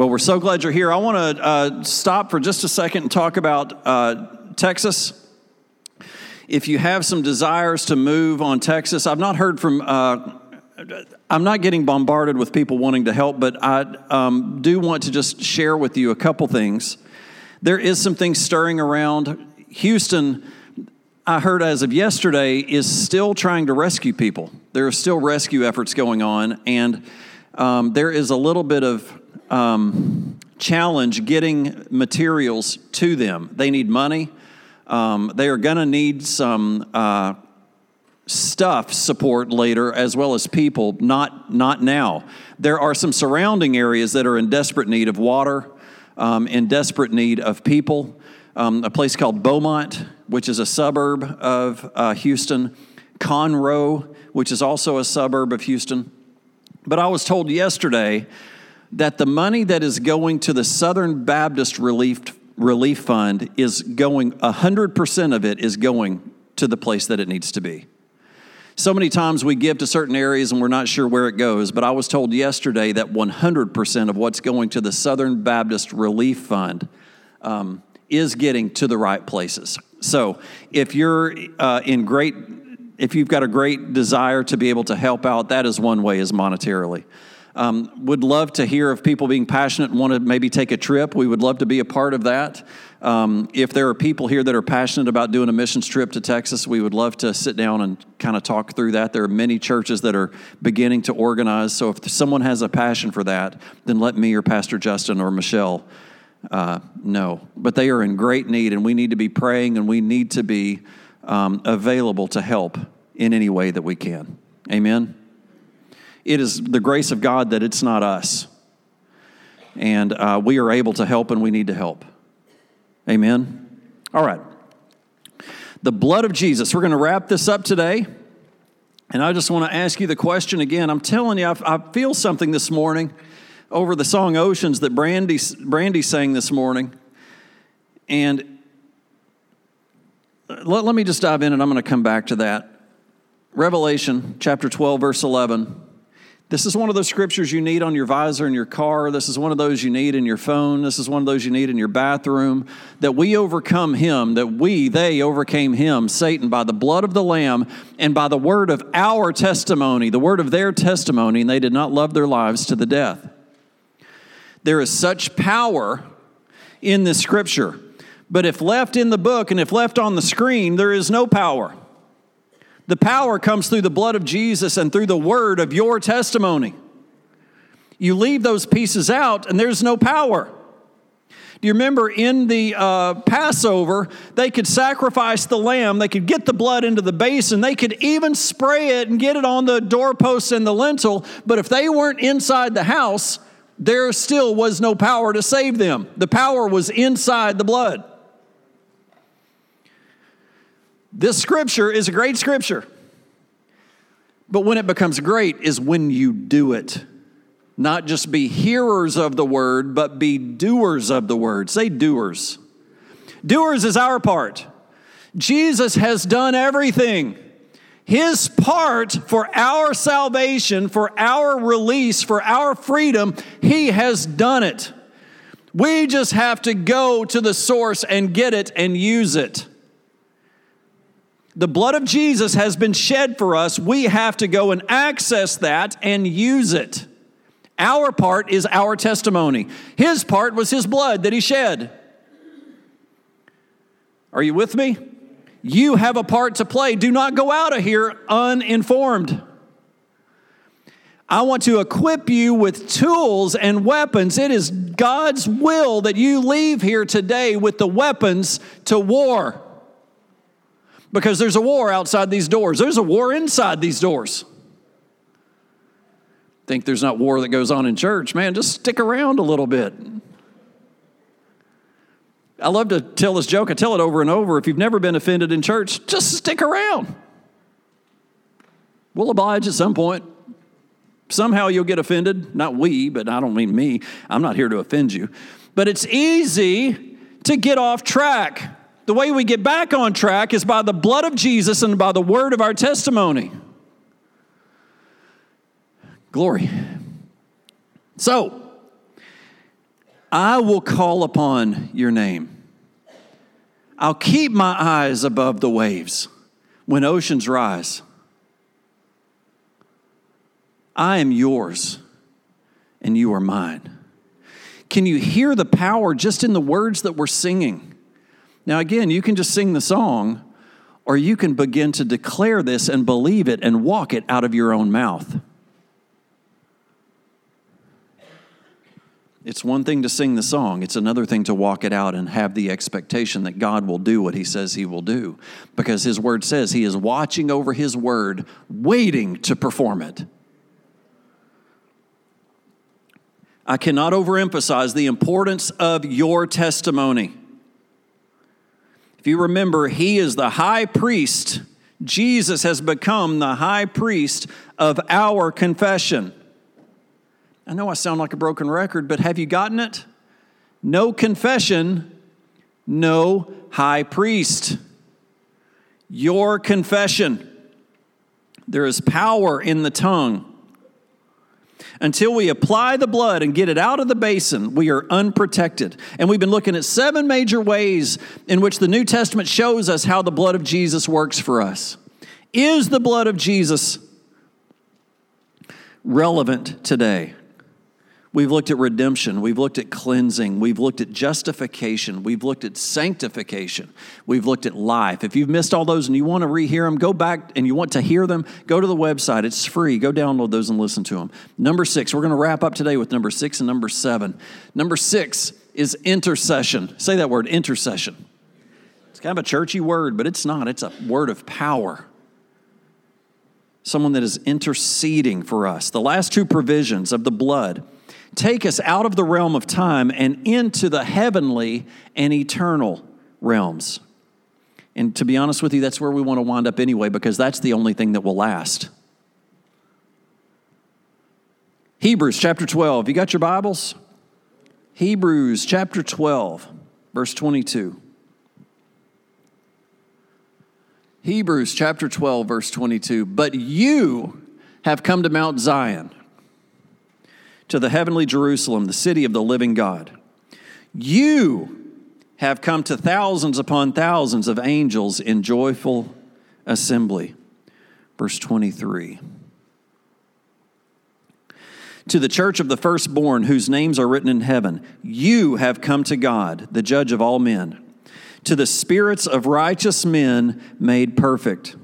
Well, we're so glad you're here. I want to uh, stop for just a second and talk about uh, Texas. If you have some desires to move on Texas, I've not heard from, uh, I'm not getting bombarded with people wanting to help, but I um, do want to just share with you a couple things. There is some things stirring around. Houston, I heard as of yesterday, is still trying to rescue people. There are still rescue efforts going on, and um, there is a little bit of um, challenge getting materials to them. They need money. Um, they are going to need some uh, stuff support later, as well as people. Not not now. There are some surrounding areas that are in desperate need of water, um, in desperate need of people. Um, a place called Beaumont, which is a suburb of uh, Houston. Conroe, which is also a suburb of Houston. But I was told yesterday that the money that is going to the Southern Baptist Relief, Relief Fund is going, 100% of it is going to the place that it needs to be. So many times we give to certain areas and we're not sure where it goes, but I was told yesterday that 100% of what's going to the Southern Baptist Relief Fund um, is getting to the right places. So if you're uh, in great, if you've got a great desire to be able to help out, that is one way is monetarily. Um, would love to hear of people being passionate and want to maybe take a trip. We would love to be a part of that. Um, if there are people here that are passionate about doing a missions trip to Texas, we would love to sit down and kind of talk through that. There are many churches that are beginning to organize. So if someone has a passion for that, then let me or Pastor Justin or Michelle uh, know. But they are in great need, and we need to be praying and we need to be um, available to help in any way that we can. Amen it is the grace of God that it's not us. And uh, we are able to help and we need to help. Amen? All right. The blood of Jesus. We're going to wrap this up today. And I just want to ask you the question again. I'm telling you, I, I feel something this morning over the song Oceans that Brandy, Brandy sang this morning. And let, let me just dive in and I'm going to come back to that. Revelation chapter 12, verse 11. This is one of those scriptures you need on your visor in your car. This is one of those you need in your phone. This is one of those you need in your bathroom. That we overcome him, that we, they overcame him, Satan, by the blood of the Lamb and by the word of our testimony, the word of their testimony, and they did not love their lives to the death. There is such power in this scripture. But if left in the book and if left on the screen, there is no power. The power comes through the blood of Jesus and through the word of your testimony. You leave those pieces out, and there's no power. Do you remember in the uh, Passover, they could sacrifice the lamb, they could get the blood into the basin, they could even spray it and get it on the doorposts and the lintel, but if they weren't inside the house, there still was no power to save them. The power was inside the blood. This scripture is a great scripture. But when it becomes great is when you do it. Not just be hearers of the word, but be doers of the word. Say doers. Doers is our part. Jesus has done everything. His part for our salvation, for our release, for our freedom, He has done it. We just have to go to the source and get it and use it. The blood of Jesus has been shed for us. We have to go and access that and use it. Our part is our testimony. His part was his blood that he shed. Are you with me? You have a part to play. Do not go out of here uninformed. I want to equip you with tools and weapons. It is God's will that you leave here today with the weapons to war because there's a war outside these doors, there's a war inside these doors. Think there's not war that goes on in church, man, just stick around a little bit. I love to tell this joke. I tell it over and over. If you've never been offended in church, just stick around. We'll oblige at some point. Somehow you'll get offended. Not we, but I don't mean me. I'm not here to offend you. But it's easy to get off track. The way we get back on track is by the blood of Jesus and by the word of our testimony. Glory. So, I will call upon your name. I'll keep my eyes above the waves when oceans rise. I am yours and you are mine. Can you hear the power just in the words that we're singing? Now, again, you can just sing the song, or you can begin to declare this and believe it and walk it out of your own mouth. It's one thing to sing the song, it's another thing to walk it out and have the expectation that God will do what He says He will do. Because His Word says He is watching over His Word, waiting to perform it. I cannot overemphasize the importance of your testimony. If you remember, He is the high priest. Jesus has become the high priest of our confession. I know I sound like a broken record, but have you gotten it? No confession, no high priest. Your confession. There is power in the tongue. Until we apply the blood and get it out of the basin, we are unprotected. And we've been looking at seven major ways in which the New Testament shows us how the blood of Jesus works for us. Is the blood of Jesus relevant today? We've looked at redemption. We've looked at cleansing. We've looked at justification. We've looked at sanctification. We've looked at life. If you've missed all those and you want to rehear them, go back and you want to hear them, go to the website. It's free. Go download those and listen to them. Number six, we're going to wrap up today with number six and number seven. Number six is intercession. Say that word, intercession. It's kind of a churchy word, but it's not. It's a word of power someone that is interceding for us. The last two provisions of the blood take us out of the realm of time and into the heavenly and eternal realms. And to be honest with you, that's where we want to wind up anyway, because that's the only thing that will last. Hebrews chapter 12. You got your Bibles? Hebrews chapter 12, verse 22. Hebrews chapter 12, verse 22. But you have come to Mount Zion to the heavenly Jerusalem, the city of the living God. You have come to thousands upon thousands of angels in joyful assembly. Verse 23. To the church of the firstborn, whose names are written in heaven, you have come to God, the judge of all men, to the spirits of righteous men made perfect.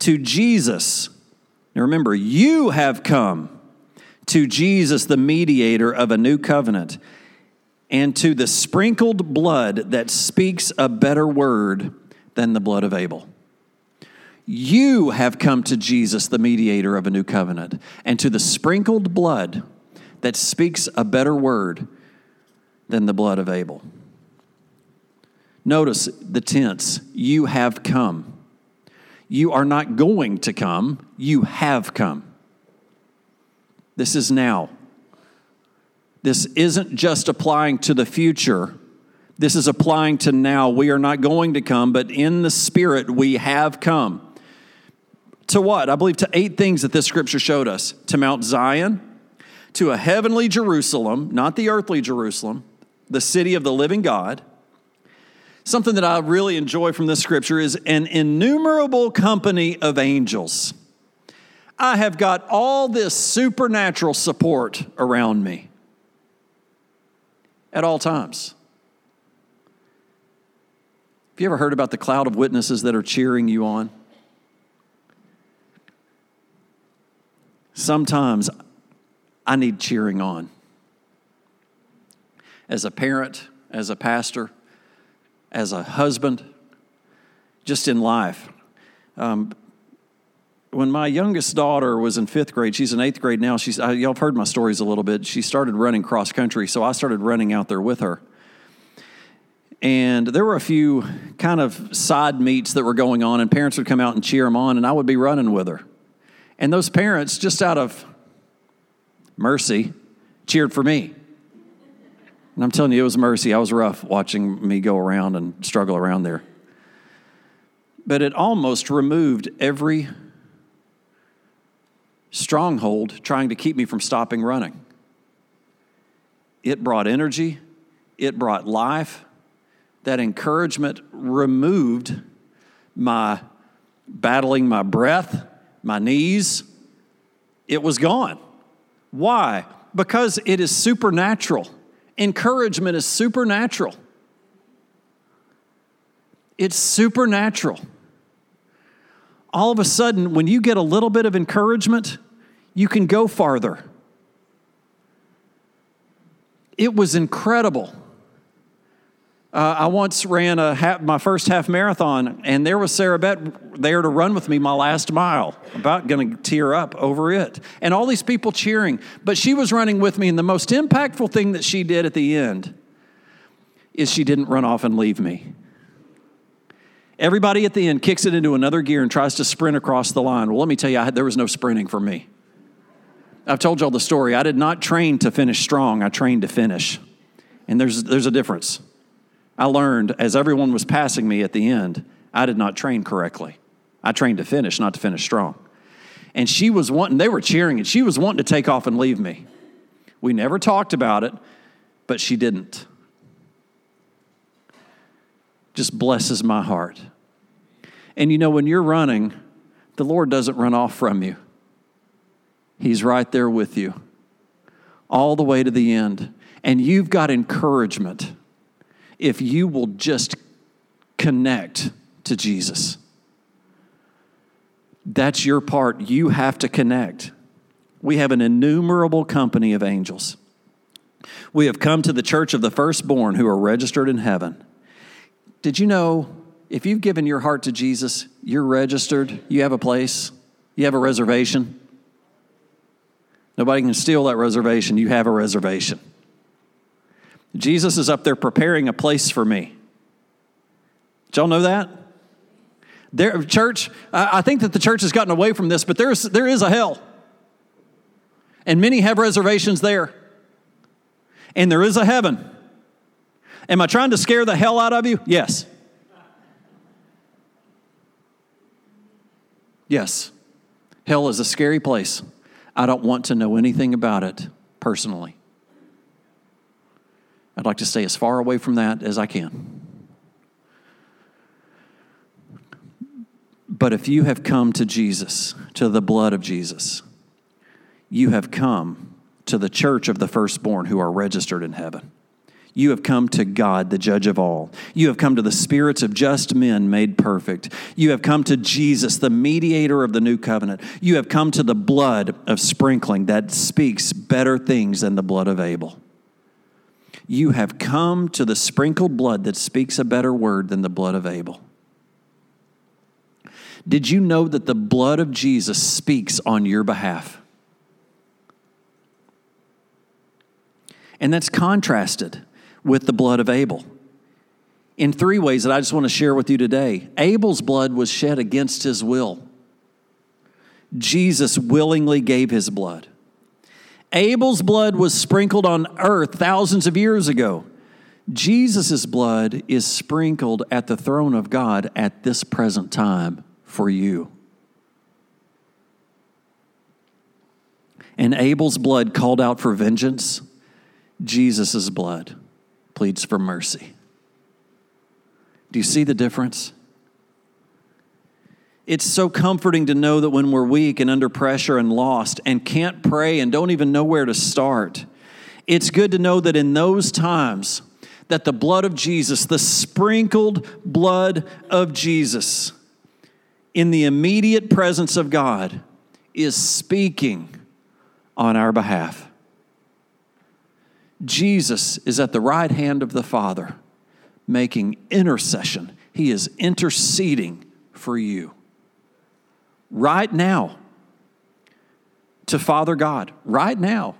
To Jesus, now remember, you have come to Jesus, the mediator of a new covenant, and to the sprinkled blood that speaks a better word than the blood of Abel. You have come to Jesus, the mediator of a new covenant, and to the sprinkled blood that speaks a better word than the blood of Abel. Notice the tense, you have come. You are not going to come, you have come. This is now. This isn't just applying to the future. This is applying to now. We are not going to come, but in the Spirit, we have come. To what? I believe to eight things that this scripture showed us to Mount Zion, to a heavenly Jerusalem, not the earthly Jerusalem, the city of the living God. Something that I really enjoy from this scripture is an innumerable company of angels. I have got all this supernatural support around me at all times. Have you ever heard about the cloud of witnesses that are cheering you on? Sometimes I need cheering on. As a parent, as a pastor, as a husband, just in life. Um, when my youngest daughter was in fifth grade, she's in eighth grade now. She's I, y'all have heard my stories a little bit. She started running cross country, so I started running out there with her. And there were a few kind of side meets that were going on, and parents would come out and cheer them on, and I would be running with her. And those parents, just out of mercy, cheered for me. And I'm telling you, it was mercy. I was rough watching me go around and struggle around there. But it almost removed every stronghold trying to keep me from stopping running. it brought energy, it brought life. That encouragement removed my battling my breath, my knees. It was gone. Why? Because it is supernatural. Encouragement is supernatural. It's supernatural. All of a sudden, when you get a little bit of encouragement, you can go farther. It was incredible. Uh, I once ran a half, my first half marathon, and there was Sarah Bett there to run with me my last mile. About going to tear up over it, and all these people cheering. But she was running with me, and the most impactful thing that she did at the end is she didn't run off and leave me. Everybody at the end kicks it into another gear and tries to sprint across the line. Well, let me tell you, had, there was no sprinting for me. I've told y'all the story. I did not train to finish strong, I trained to finish. And there's, there's a difference. I learned as everyone was passing me at the end, I did not train correctly. I trained to finish, not to finish strong. And she was wanting, they were cheering, and she was wanting to take off and leave me. We never talked about it, but she didn't. Just blesses my heart. And you know, when you're running, the Lord doesn't run off from you, He's right there with you all the way to the end. And you've got encouragement if you will just connect to Jesus. That's your part. You have to connect. We have an innumerable company of angels. We have come to the church of the firstborn who are registered in heaven. Did you know if you've given your heart to Jesus, you're registered, you have a place, you have a reservation? Nobody can steal that reservation. You have a reservation. Jesus is up there preparing a place for me. Did y'all know that? There, church, I think that the church has gotten away from this, but there's, there is a hell. And many have reservations there. And there is a heaven. Am I trying to scare the hell out of you? Yes. Yes. Hell is a scary place. I don't want to know anything about it personally. I'd like to stay as far away from that as I can. But if you have come to Jesus, to the blood of Jesus, you have come to the church of the firstborn who are registered in heaven. You have come to God, the judge of all. You have come to the spirits of just men made perfect. You have come to Jesus, the mediator of the new covenant. You have come to the blood of sprinkling that speaks better things than the blood of Abel. You have come to the sprinkled blood that speaks a better word than the blood of Abel. Did you know that the blood of Jesus speaks on your behalf? And that's contrasted with the blood of Abel in three ways that I just want to share with you today. Abel's blood was shed against his will, Jesus willingly gave his blood. Abel's blood was sprinkled on earth thousands of years ago. Jesus' blood is sprinkled at the throne of God at this present time for you. And Abel's blood called out for vengeance. Jesus' blood pleads for mercy. Do you see the difference? It's so comforting to know that when we're weak and under pressure and lost and can't pray and don't even know where to start, it's good to know that in those times that the blood of Jesus, the sprinkled blood of Jesus, in the immediate presence of God, is speaking on our behalf. Jesus is at the right hand of the Father, making intercession. He is interceding for you right now to Father God, right now.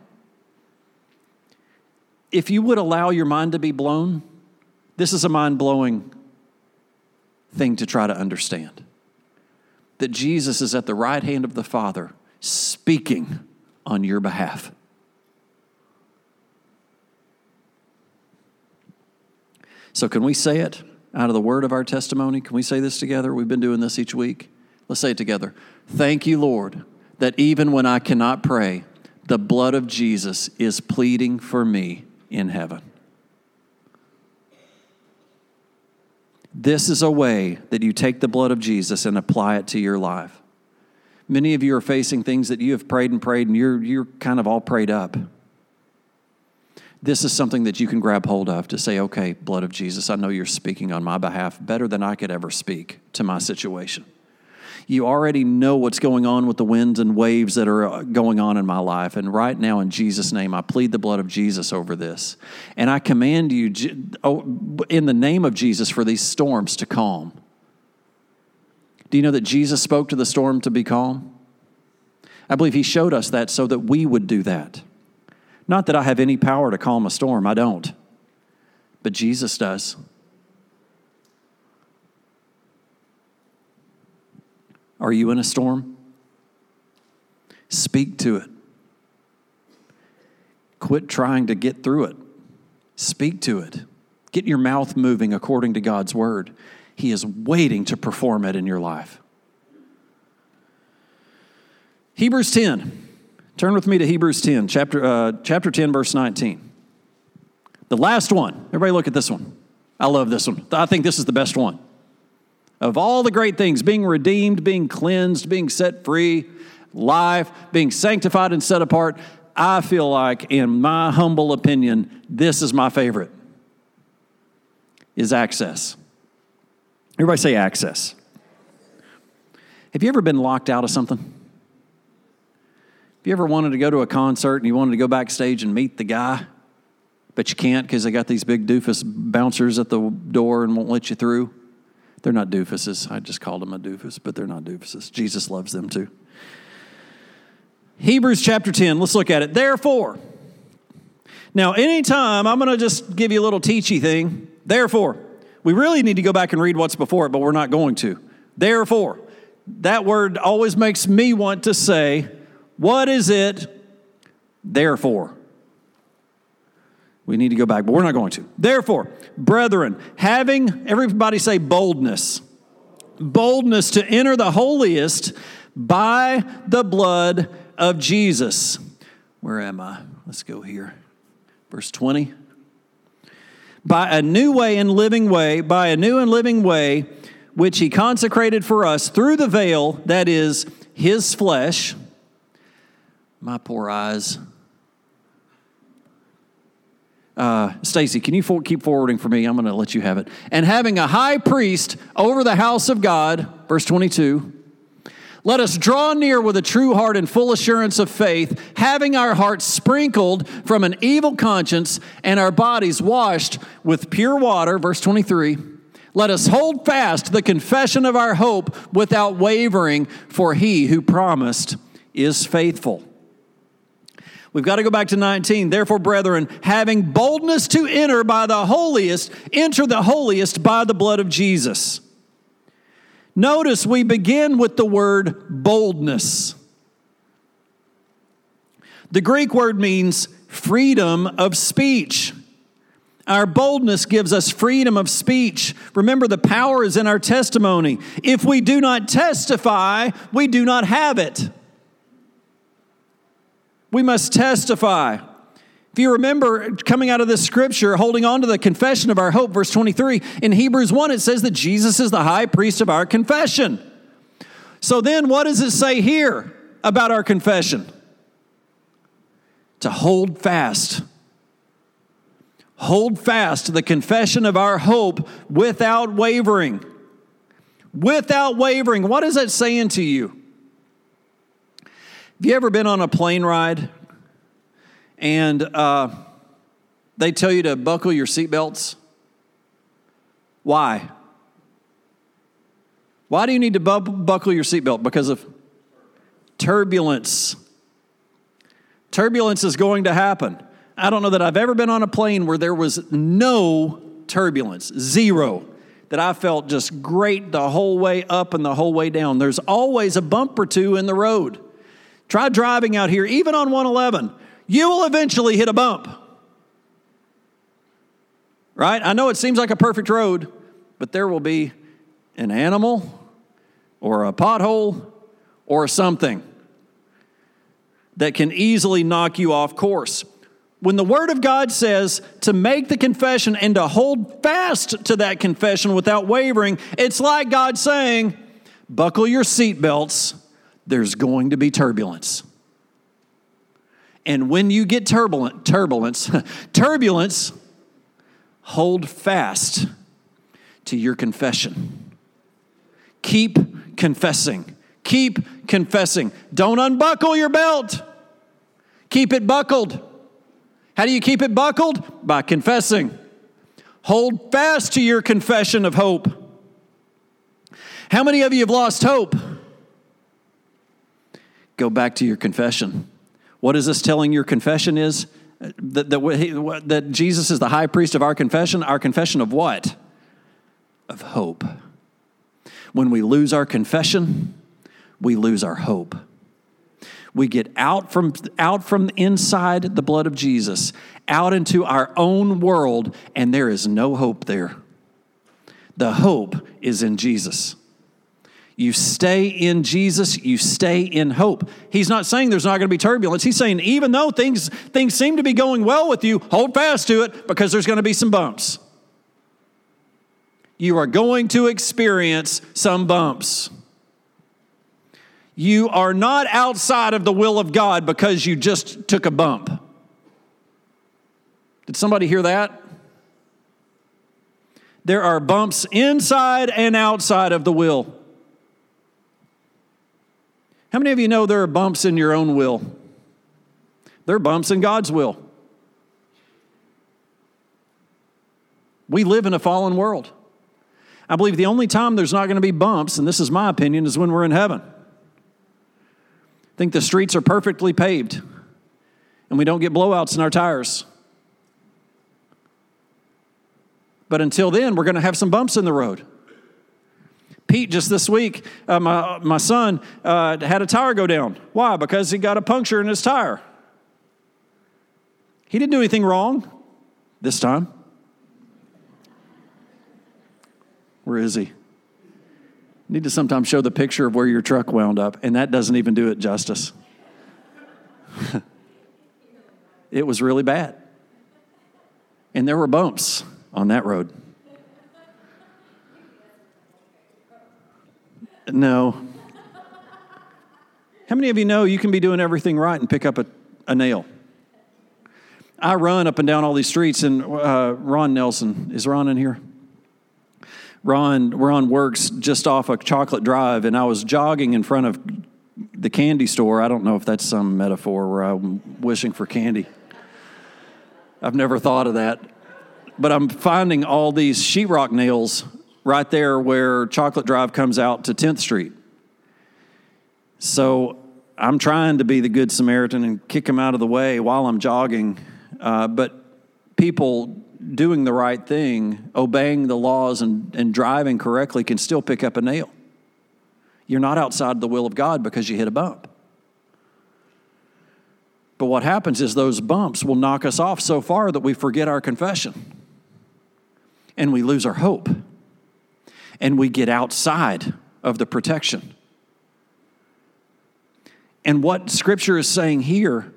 If you would allow your mind to be blown, this is a mind blowing thing to try to understand. That Jesus is at the right hand of the Father speaking on your behalf. So, can we say it out of the word of our testimony? Can we say this together? We've been doing this each week. Let's say it together. Thank you, Lord, that even when I cannot pray, the blood of Jesus is pleading for me in heaven. This is a way that you take the blood of Jesus and apply it to your life. Many of you are facing things that you have prayed and prayed, and you're, you're kind of all prayed up. This is something that you can grab hold of to say, okay, blood of Jesus, I know you're speaking on my behalf better than I could ever speak to my situation. You already know what's going on with the winds and waves that are uh, going on in my life. And right now, in Jesus' name, I plead the blood of Jesus over this. And I command you, oh, in the name of Jesus, for these storms to calm. Do you know that Jesus spoke to the storm to be calm? I believe he showed us that so that we would do that. Not that I have any power to calm a storm, I don't. But Jesus does. Are you in a storm? Speak to it. Quit trying to get through it. Speak to it. Get your mouth moving according to God's word. He is waiting to perform it in your life. Hebrews 10. Turn with me to Hebrews 10, chapter, uh, chapter 10, verse 19. The last one. Everybody look at this one. I love this one. I think this is the best one. Of all the great things, being redeemed, being cleansed, being set free, life, being sanctified and set apart, I feel like, in my humble opinion, this is my favorite is access. Everybody say access. Have you ever been locked out of something? Have you ever wanted to go to a concert and you wanted to go backstage and meet the guy, but you can't because they got these big doofus bouncers at the door and won't let you through? They're not doofuses. I just called them a doofus, but they're not doofuses. Jesus loves them too. Hebrews chapter 10, let's look at it. Therefore, now, anytime I'm going to just give you a little teachy thing, therefore, we really need to go back and read what's before it, but we're not going to. Therefore, that word always makes me want to say, What is it, therefore? We need to go back, but we're not going to. Therefore, brethren, having, everybody say boldness, boldness to enter the holiest by the blood of Jesus. Where am I? Let's go here. Verse 20. By a new way and living way, by a new and living way, which he consecrated for us through the veil, that is his flesh. My poor eyes. Uh, Stacy, can you for- keep forwarding for me? I'm going to let you have it. And having a high priest over the house of God, verse 22. Let us draw near with a true heart and full assurance of faith, having our hearts sprinkled from an evil conscience and our bodies washed with pure water. Verse 23. Let us hold fast the confession of our hope without wavering, for he who promised is faithful. We've got to go back to 19. Therefore, brethren, having boldness to enter by the holiest, enter the holiest by the blood of Jesus. Notice we begin with the word boldness. The Greek word means freedom of speech. Our boldness gives us freedom of speech. Remember, the power is in our testimony. If we do not testify, we do not have it. We must testify. If you remember coming out of this scripture, holding on to the confession of our hope, verse 23, in Hebrews 1, it says that Jesus is the high priest of our confession. So then, what does it say here about our confession? To hold fast. Hold fast to the confession of our hope without wavering. Without wavering. What is that saying to you? Have you ever been on a plane ride and uh, they tell you to buckle your seatbelts? Why? Why do you need to bu- buckle your seatbelt? Because of turbulence. Turbulence is going to happen. I don't know that I've ever been on a plane where there was no turbulence, zero, that I felt just great the whole way up and the whole way down. There's always a bump or two in the road. Try driving out here, even on 111. You will eventually hit a bump. Right? I know it seems like a perfect road, but there will be an animal or a pothole or something that can easily knock you off course. When the Word of God says to make the confession and to hold fast to that confession without wavering, it's like God saying, Buckle your seatbelts, there's going to be turbulence. And when you get turbulent, turbulence, turbulence, hold fast to your confession. Keep confessing. Keep confessing. Don't unbuckle your belt. Keep it buckled. How do you keep it buckled? By confessing. Hold fast to your confession of hope. How many of you have lost hope? Go back to your confession. What is this telling your confession is? That, that, that Jesus is the high priest of our confession. Our confession of what? Of hope. When we lose our confession, we lose our hope. We get out from, out from inside the blood of Jesus, out into our own world, and there is no hope there. The hope is in Jesus. You stay in Jesus, you stay in hope. He's not saying there's not going to be turbulence. He's saying even though things, things seem to be going well with you, hold fast to it because there's going to be some bumps. You are going to experience some bumps. You are not outside of the will of God because you just took a bump. Did somebody hear that? There are bumps inside and outside of the will. How many of you know there are bumps in your own will? There are bumps in God's will. We live in a fallen world. I believe the only time there's not going to be bumps, and this is my opinion, is when we're in heaven I think the streets are perfectly paved and we don't get blowouts in our tires. But until then, we're going to have some bumps in the road. Pete, just this week, uh, my, my son uh, had a tire go down. Why? Because he got a puncture in his tire. He didn't do anything wrong this time. Where is he? need to sometimes show the picture of where your truck wound up, and that doesn't even do it justice. it was really bad. And there were bumps on that road. No. How many of you know you can be doing everything right and pick up a, a nail? I run up and down all these streets, and uh, Ron Nelson, is Ron in here? Ron, Ron works just off a chocolate drive, and I was jogging in front of the candy store. I don't know if that's some metaphor where I'm wishing for candy. I've never thought of that. But I'm finding all these sheetrock nails right there where Chocolate Drive comes out to 10th Street. So I'm trying to be the Good Samaritan and kick them out of the way while I'm jogging. Uh, but people doing the right thing, obeying the laws, and, and driving correctly can still pick up a nail. You're not outside the will of God because you hit a bump. But what happens is those bumps will knock us off so far that we forget our confession and we lose our hope and we get outside of the protection. And what Scripture is saying here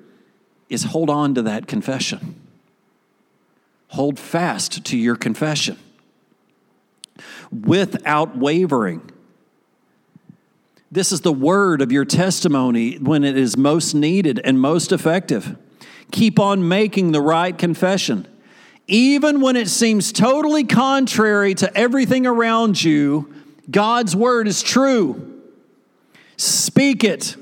is hold on to that confession. Hold fast to your confession without wavering. This is the word of your testimony when it is most needed and most effective. Keep on making the right confession. Even when it seems totally contrary to everything around you, God's word is true. Speak it.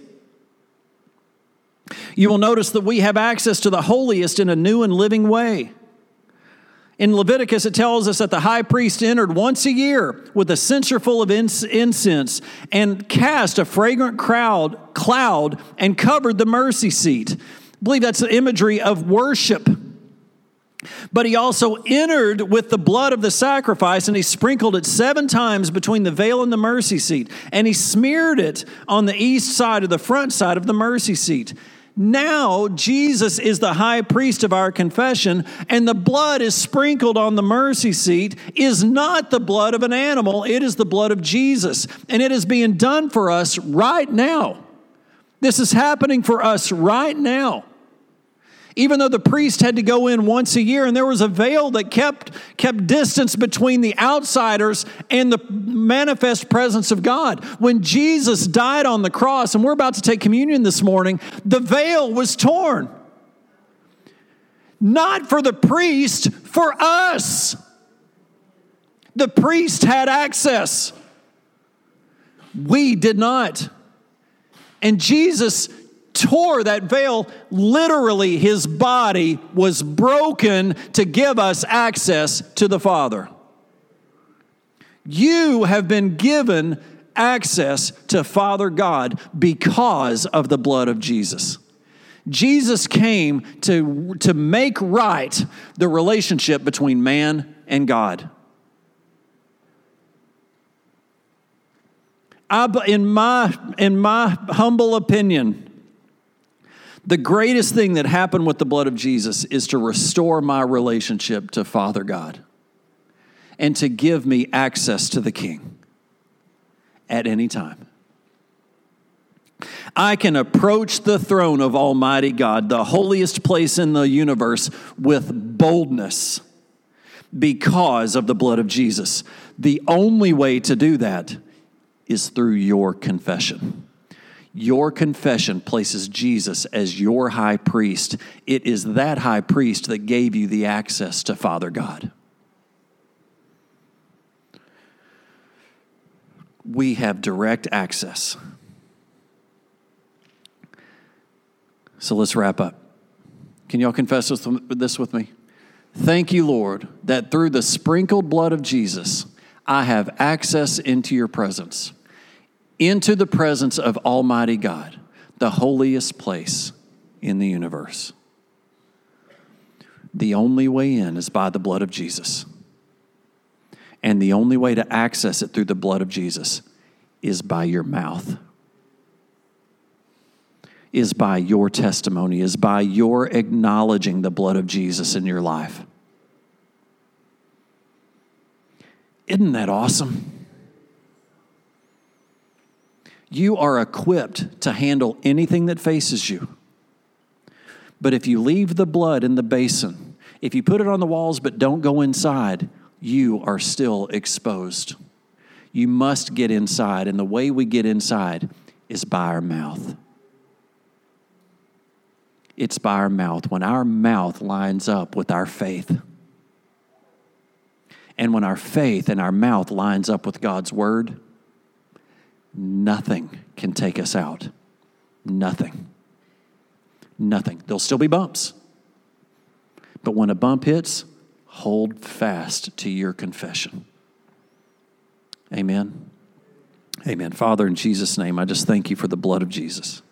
You will notice that we have access to the holiest in a new and living way. In Leviticus, it tells us that the high priest entered once a year with a censer full of incense and cast a fragrant crowd, cloud and covered the mercy seat. I believe that's the imagery of worship. But he also entered with the blood of the sacrifice and he sprinkled it seven times between the veil and the mercy seat. And he smeared it on the east side of the front side of the mercy seat. Now, Jesus is the high priest of our confession, and the blood is sprinkled on the mercy seat is not the blood of an animal, it is the blood of Jesus. And it is being done for us right now. This is happening for us right now. Even though the priest had to go in once a year and there was a veil that kept kept distance between the outsiders and the manifest presence of God. When Jesus died on the cross and we're about to take communion this morning the veil was torn. Not for the priest for us. The priest had access. We did not. And Jesus tore that veil. Literally, his body was broken to give us access to the Father. You have been given access to Father God because of the blood of Jesus. Jesus came to, to make right the relationship between man and God. I, in, my, in my humble opinion, the greatest thing that happened with the blood of Jesus is to restore my relationship to Father God and to give me access to the King at any time. I can approach the throne of Almighty God, the holiest place in the universe, with boldness because of the blood of Jesus. The only way to do that is through your confession. Your confession places Jesus as your high priest. It is that high priest that gave you the access to Father God. We have direct access. So let's wrap up. Can y'all confess this with me? Thank you, Lord, that through the sprinkled blood of Jesus, I have access into your presence into the presence of Almighty God, the holiest place in the universe. The only way in is by the blood of Jesus. And the only way to access it through the blood of Jesus is by your mouth, is by your testimony, is by your acknowledging the blood of Jesus in your life. Isn't that awesome? You are equipped to handle anything that faces you. But if you leave the blood in the basin, if you put it on the walls but don't go inside, you are still exposed. You must get inside, and the way we get inside is by our mouth. It's by our mouth. When our mouth lines up with our faith, and when our faith and our mouth lines up with God's word, Nothing can take us out. Nothing. Nothing. There'll still be bumps. But when a bump hits, hold fast to your confession. Amen. Amen. Father, in Jesus' name, I just thank you for the blood of Jesus.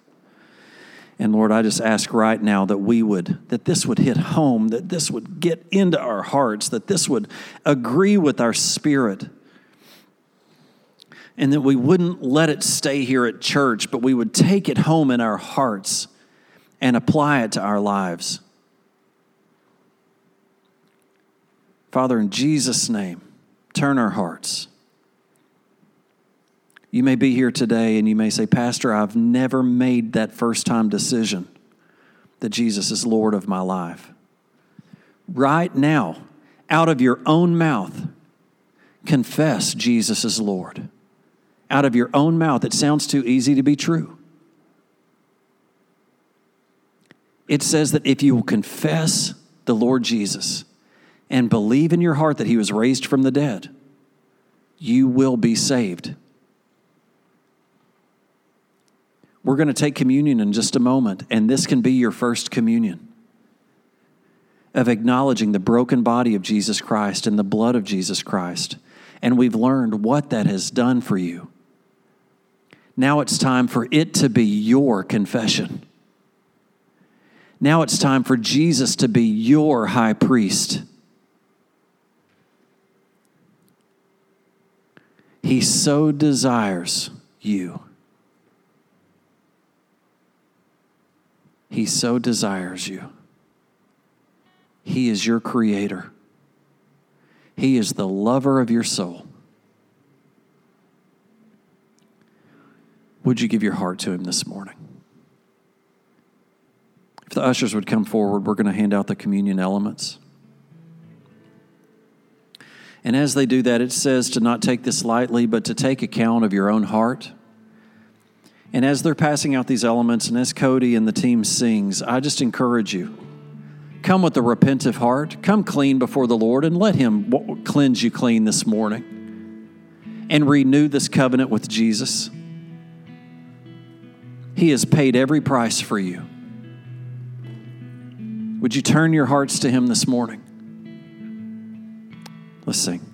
And Lord, I just ask right now that we would, that this would hit home, that this would get into our hearts, that this would agree with our spirit and that we wouldn't let it stay here at church, but we would take it home in our hearts and apply it to our lives. Father, in Jesus' name, turn our hearts. You may be here today and you may say, Pastor, I've never made that first time decision that Jesus is Lord of my life. Right now, out of your own mouth, confess Jesus is Lord out of your own mouth. It sounds too easy to be true. It says that if you will confess the Lord Jesus and believe in your heart that he was raised from the dead, you will be saved. We're going to take communion in just a moment, and this can be your first communion of acknowledging the broken body of Jesus Christ and the blood of Jesus Christ. And we've learned what that has done for you. Now it's time for it to be your confession. Now it's time for Jesus to be your high priest. He so desires you. He so desires you. He is your creator. He is the lover of your soul. Would you give your heart to Him this morning? If the ushers would come forward, we're going to hand out the communion elements. And as they do that, it says to not take this lightly, but to take account of your own heart. And as they're passing out these elements, and as Cody and the team sings, I just encourage you come with a repentant heart, come clean before the Lord, and let Him cleanse you clean this morning. And renew this covenant with Jesus. He has paid every price for you. Would you turn your hearts to Him this morning? Let's sing.